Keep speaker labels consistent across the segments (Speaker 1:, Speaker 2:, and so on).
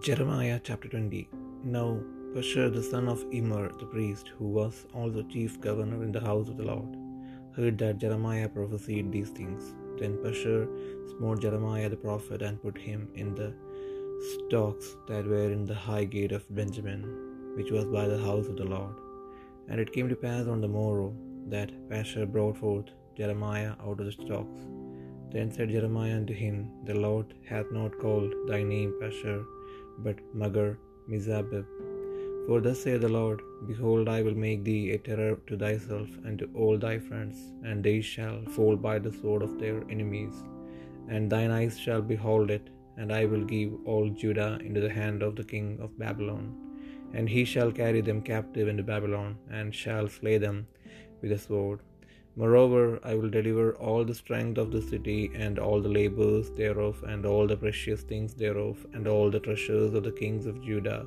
Speaker 1: Jeremiah chapter 20 Now Pashur the son of Immer the priest, who was also chief governor in the house of the Lord, heard that Jeremiah prophesied these things. Then Pashur smote Jeremiah the prophet and put him in the stocks that were in the high gate of Benjamin, which was by the house of the Lord. And it came to pass on the morrow that Pashur brought forth Jeremiah out of the stocks. Then said Jeremiah unto him, The Lord hath not called thy name Pashur, but Magar Mizabib. For thus saith the Lord, Behold, I will make thee a terror to thyself and to all thy friends, and they shall fall by the sword of their enemies. And thine eyes shall behold it, and I will give all Judah into the hand of the king of Babylon. And he shall carry them captive into Babylon, and shall slay them with a sword. Moreover, I will deliver all the strength of the city, and all the labors thereof, and all the precious things thereof, and all the treasures of the kings of Judah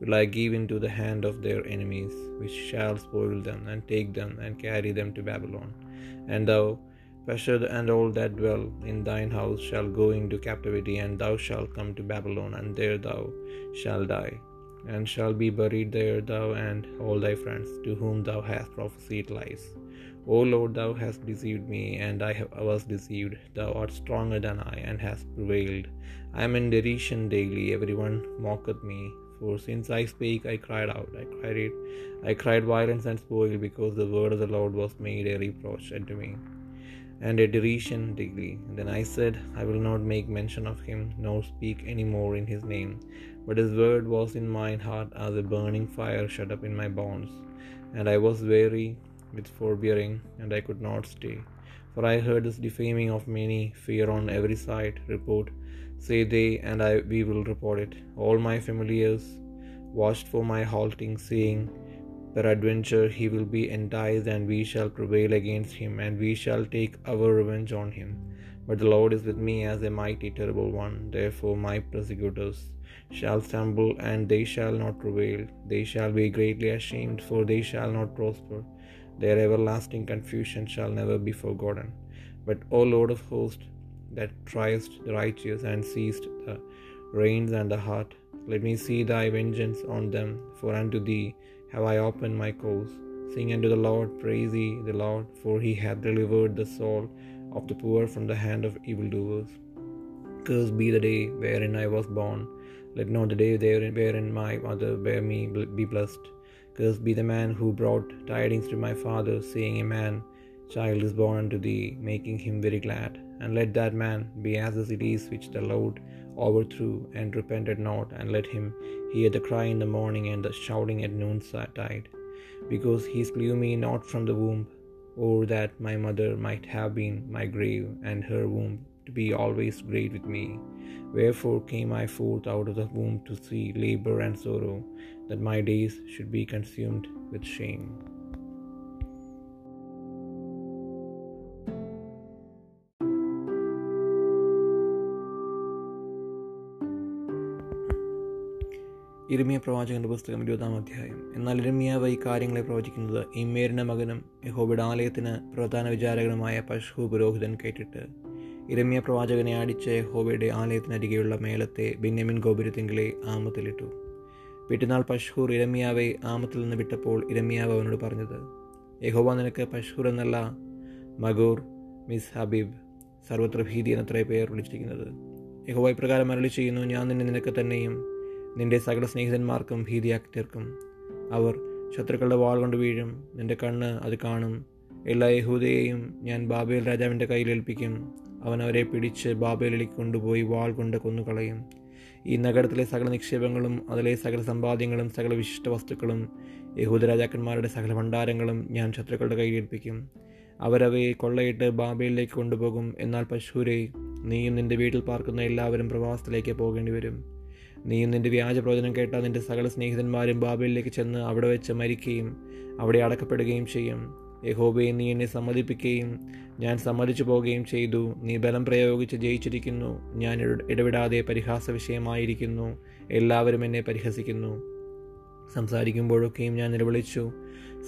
Speaker 1: will I give into the hand of their enemies, which shall spoil them, and take them, and carry them to Babylon. And thou, Pashur, and all that dwell in thine house shall go into captivity, and thou shalt come to Babylon, and there thou shalt die, and shall be buried there, thou and all thy friends, to whom thou hast prophesied lies. O Lord, thou hast deceived me, and I was deceived. Thou art stronger than I, and hast prevailed. I am in derision daily, every one mocketh me. For since I spake, I cried out. I cried it. I cried violence and spoil, because the word of the Lord was made a reproach unto me, and a derision daily. Then I said, I will not make mention of him, nor speak any more in his name. But his word was in mine heart as a burning fire shut up in my bones. And I was weary with forbearing, and I could not stay. For I heard this defaming of many, fear on every side, report, say they, and I we will report it. All my familiars watched for my halting, saying, Peradventure he will be enticed, and we shall prevail against him, and we shall take our revenge on him. But the Lord is with me as a mighty terrible one. Therefore my persecutors shall stumble, and they shall not prevail. They shall be greatly ashamed, for they shall not prosper. Their everlasting confusion shall never be forgotten. But, O Lord of hosts, that triest the righteous and seest the reins and the heart, let me see thy vengeance on them, for unto thee have I opened my cause. Sing unto the Lord, praise ye the Lord, for he hath delivered the soul of the poor from the hand of evildoers. Cursed be the day wherein I was born. Let not the day wherein my mother bare me be blessed. Cursed be the man who brought tidings to my father, saying, A man child is born unto thee, making him very glad. And let that man be as the cities which the Lord overthrew, and repented not, and let him hear the cry in the morning and the shouting at noontide, because he slew me not from the womb, or that my mother might have been my grave, and her womb to be always great with me. Wherefore came I forth out of the womb to see labor and sorrow, that my days should be consumed with shame. ഇരമിയ പ്രവാചകന്റെ പുസ്തകം ഇരുപതാം അധ്യായം. എന്നാൽ ഇരമിയാവ് ഈ കാര്യങ്ങളെ പ്രവചിക്കുന്നത് ഇമ്മേരിന്റെ മകനും യഹോബിയുടെ ആലയത്തിന് പ്രധാന വിചാരകനുമായ പശു പുരോഹിതൻ കേട്ടിട്ട് ഇരമ്യ പ്രവാചകനെ അടിച്ച് യഹോബയുടെ ആലയത്തിനരികെയുള്ള മേളത്തെ ബെന്യമിൻ ഗോപുരത്തിങ്കിലെ ആമത്തിലിട്ടു. പിറ്റന്നാൾ പഷ്ഹൂർ ഇരമ്യാവെ ആമത്തിൽ നിന്ന് വിട്ടപ്പോൾ ഇരമ്യാവ് അവനോട് പറഞ്ഞത് യഹോബ നിനക്ക് പഷ്ഹൂർ എന്നല്ല മഗൂർ മിസ് ഹബീബ് സർവത്ര ഭീതി എന്നത്രേ പേർ വിളിച്ചിരിക്കുന്നത്. യഹോബ ഇപ്രകാരം അരളി ചെയ്യുന്നു ഞാൻ നിന്നെ നിനക്ക് തന്നെയും നിന്റെ സകല സ്നേഹിതന്മാർക്കും ഭീതിയാക്കി തീർക്കും അവർ ശത്രുക്കളുടെ വാൾ കൊണ്ട് വീഴും. നിന്റെ കണ്ണ് അത് കാണും. എല്ലാ യഹൂദയെയും ഞാൻ ബാബേൽ രാജാവിന്റെ കയ്യിൽ ഏൽപ്പിക്കും. അവൻ അവരെ പിടിച്ച് ബാബേലിലേക്ക് കൊണ്ടുപോയി വാൾ കൊണ്ട് കൊന്നുകളയും. ഈ നഗരത്തിലെ സകല നിക്ഷേപങ്ങളും അതിലെ സകല സമ്പാദ്യങ്ങളും സകല വിശിഷ്ട വസ്തുക്കളും യഹൂദ രാജാക്കന്മാരുടെ സകല ഭണ്ഡാരങ്ങളും ഞാൻ ശത്രുക്കളുടെ കയ്യിൽ ഏൽപ്പിക്കും. അവരവയെ കൊള്ളയിട്ട് ബാബയിലേക്ക് കൊണ്ടുപോകും. എന്നാൽ പശൂരെ നീയും നിന്റെ വീട്ടിൽ പാർക്കുന്ന എല്ലാവരും പ്രവാസത്തിലേക്ക് പോകേണ്ടി വരും നീയും നിന്റെ വ്യാജ പ്രവചനം കേട്ട നിന്റെ സകല സ്നേഹിതന്മാരും ബാബയിലേക്ക് ചെന്ന് അവിടെ വെച്ച് മരിക്കുകയും അവിടെ അടക്കപ്പെടുകയും ചെയ്യും. യഹോബയെ നീ എന്നെ സമ്മതിപ്പിക്കുകയും ഞാൻ സമ്മതിച്ചു പോവുകയും ചെയ്തു. നീ ബലം പ്രയോഗിച്ച് ജയിച്ചിരിക്കുന്നു. ഞാൻ ഇടപെടാതെ പരിഹാസ വിഷയമായിരിക്കുന്നു. എല്ലാവരും എന്നെ പരിഹസിക്കുന്നു. സംസാരിക്കുമ്പോഴൊക്കെയും ഞാൻ നിലവിളിച്ചു.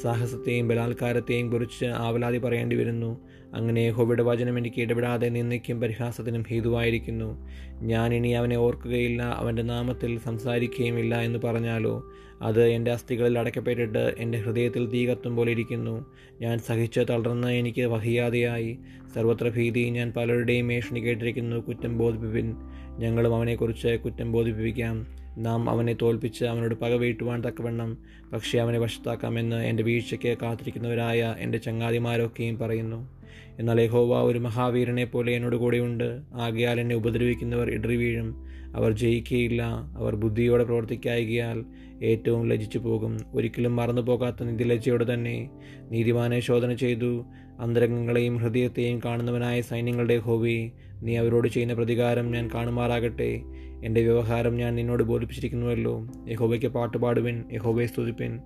Speaker 1: സാഹസത്തെയും ബലാത്കാരത്തെയും കുറിച്ച് ആവലാതി പറയേണ്ടി വരുന്നു. അങ്ങനെ ഹോബിയുടെ വചനം എനിക്ക് ഇടപെടാതെ നിന്ദിക്കും പരിഹാസത്തിനും ഹേതുവായിരിക്കുന്നു. ഞാൻ ഇനി അവനെ ഓർക്കുകയില്ല അവന്റെ നാമത്തിൽ സംസാരിക്കുകയുമില്ല എന്ന് പറഞ്ഞാലോ? അത് എന്റെ അസ്ഥികളിൽ അടയ്ക്കപ്പെട്ടിട്ട് എന്റെ ഹൃദയത്തിൽ തീ കത്തും പോലെ ഇരിക്കുന്നു. ഞാൻ സഹിച്ച് തളർന്ന് എനിക്ക് വഹിയാതെയായി. സർവത്ര ഭീതി ഞാൻ പലരുടെയും മേഷണി കേട്ടിരിക്കുന്നു കുറ്റം ബോധിപ്പിപ്പിൻ. ഞങ്ങളും അവനെക്കുറിച്ച് കുറ്റം ബോധിപ്പിക്കാം നാം അവനെ തോൽപ്പിച്ച് അവനോട് പക വീട്ടുവാൻ തക്കവണ്ണം പക്ഷേ അവനെ വശത്താക്കാമെന്ന് എന്റെ വീഴ്ചയ്ക്ക് കാത്തിരിക്കുന്നവരായ എന്റെ ചങ്ങാതിമാരൊക്കെയും പറയുന്നു. എന്നാൽ യഹോവ ഒരു മഹാവീരനെ പോലെ എന്നോട് കൂടെയുണ്ട് ആകയാൽ എന്നെ ഉപദ്രവിക്കുന്നവർ ഇടറി വീഴും. അവർ ജയിക്കുകയില്ല അവർ ബുദ്ധിയോടെ പ്രവർത്തിക്കായകയാൽ ഏറ്റവും ലജിച്ചു പോകും. ഒരിക്കലും മറന്നു പോകാത്ത നിധിലജ്ജയോടെ തന്നെ നീതിമാനെ ശോധന ചെയ്തു. അന്തരംഗങ്ങളെയും ഹൃദയത്തെയും കാണുന്നവനായ സൈന്യങ്ങളുടെ ഹോവി നീ അവരോട് ചെയ്യുന്ന പ്രതികാരം ഞാൻ കാണുമാറാകട്ടെ. എന്റെ വ്യവഹാരം ഞാൻ നിന്നോട് ബോധിപ്പിച്ചിരിക്കുന്നുവല്ലോ. യഹോബയ്ക്ക് പാട്ടുപാടുവിൻ യഹോബയെ സ്തുതിപ്പിൻ.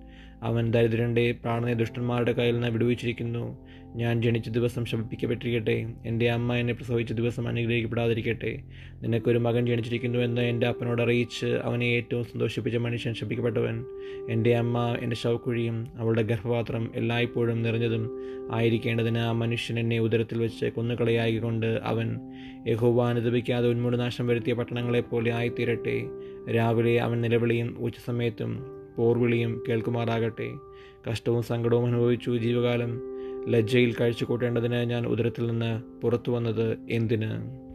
Speaker 1: അവൻ ദരിദ്രന്റെ പ്രാണനെ ദുഷ്ടന്മാരുടെ കയ്യിൽ നിന്ന് വിടുവിച്ചിരിക്കുന്നു. ഞാൻ ജനിച്ച ദിവസം ശമിപ്പിക്കപ്പെട്ടിരിക്കട്ടെ എന്റെ അമ്മ എന്നെ പ്രസവിച്ച ദിവസം അനുഗ്രഹിക്കപ്പെടാതിരിക്കട്ടെ. നിനക്കൊരു മകൻ ജനിച്ചിരിക്കുന്നു എന്ന് എന്റെ അപ്പനോട് അറിയിച്ച് അവനെ ഏറ്റവും സന്തോഷിപ്പിച്ച മനുഷ്യൻ ശപിക്കപ്പെട്ടവൻ. എന്റെ അമ്മ എന്റെ ശവക്കുഴിയും അവളുടെ ഗർഭപാത്രം എല്ലായ്പ്പോഴും നിറഞ്ഞതും ആയിരിക്കേണ്ടതിന് ആ മനുഷ്യൻ എന്നെ ഉദരത്തിൽ വെച്ച് കൊന്നുകളയായിക്കൊണ്ട് അവൻ യഹോവ അനുദപിക്കാതെ ഉന്മൂലനാശം വരുത്തിയ പട്ടണങ്ങളെപ്പോലെ ആയിത്തീരട്ടെ. രാവിലെ അവൻ നിലവിളിയും ഉച്ചസമയത്തും പോർവിളിയും കേൾക്കുമാറാകട്ടെ. കഷ്ടവും സങ്കടവും അനുഭവിച്ചു ജീവകാലം ലജ്ജയിൽ കഴിച്ചു കൂട്ടേണ്ടതിന് ഞാൻ ഉദരത്തിൽ നിന്ന് പുറത്തു വന്നത് എന്തിന്?